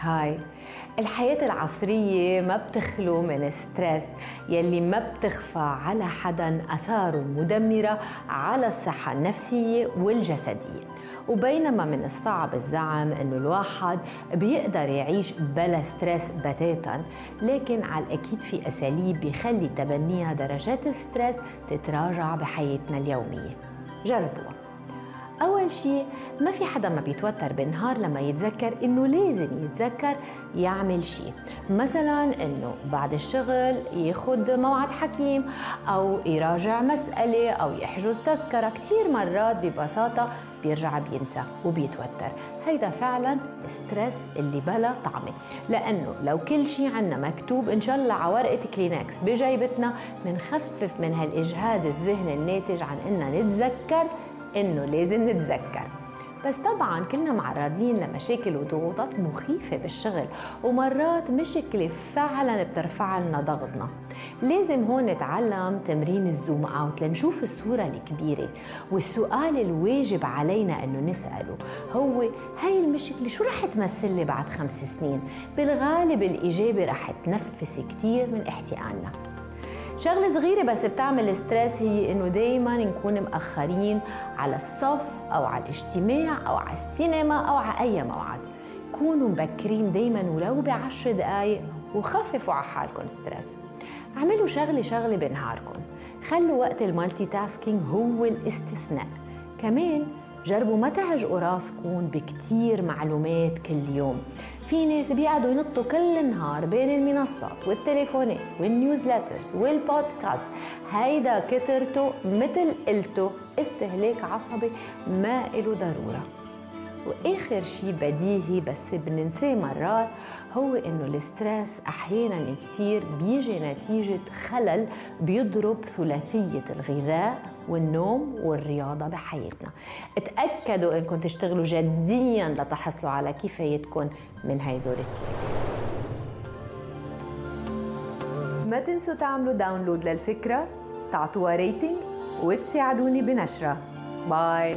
Hi. الحياة العصرية ما بتخلو من stress يلي ما بتخفى على حدا أثاره مدمرة على الصحة النفسية والجسدية. وبينما من الصعب الزعم إنه الواحد بيقدر يعيش بلا stress بتاتا لكن على الأكيد في أساليب بيخلي تبنيها درجات الستريس تتراجع بحياتنا اليومية. جربوها. أول شيء ما في حدا ما بيتوتر بالنهار لما يتذكر إنه لازم يتذكر يعمل شيء. مثلا إنه بعد الشغل ياخد موعد حكيم أو يراجع مسألة أو يحجز تذكرة. كتير مرات ببساطة بيرجع بينسى وبيتوتر. هيدا فعلا stress اللي بلا طعمة. لأنه لو كل شيء عنا مكتوب إن شاء الله على ورقة كلينكس بجيبتنا منخفف من هالإجهاد الذهني الناتج عن إننا نتذكر إنه لازم نتذكر. بس طبعا كنا معرضين لمشاكل وضغوطات مخيفة بالشغل ومرات مشكلة فعلا بترفع لنا ضغطنا. لازم هون نتعلم تمرين ال zoom out لنشوف الصورة الكبيرة والسؤال الواجب علينا إنه نسأله هو هاي المشكلة شو رح تمثل لي بعد خمس سنين؟ بالغالب الإجابة رح تنفس كتير من احتقاننا. شغلة صغيرة بس بتعمل stress هي إنه دايما نكون مأخرين على الصف أو على الاجتماع أو على السينما أو على أي موعد. كونوا مبكرين دايما ولو بعشر دقايق وخففوا على حالكم stress اعملوا شغلة شغلة بنهاركم. خلوا وقت ال multitasking هو الاستثناء. كمان جربوا ما تعجقوا راسكم بكتير معلومات كل يوم. في ناس بيقعدوا ينطوا كل النهار بين المنصات والتليفونات وال newsletters والبودكاست. هيدا كترته مثل قلته استهلاك عصبي ما له ضرورة. وآخر شيء بديهي بس بننساه مرات هو إنه ال stress أحيانا كثير بيجي نتيجة خلل بيضرب ثلاثية الغذاء. والنوم والرياضة بحياتنا. اتأكدوا انكم تشتغلوا جديا لتحصلوا على كفايتكم من هيدول الثلاثه ما تنسوا تعملوا download للفكرة تعطوها rating وتساعدوني بنشرها bye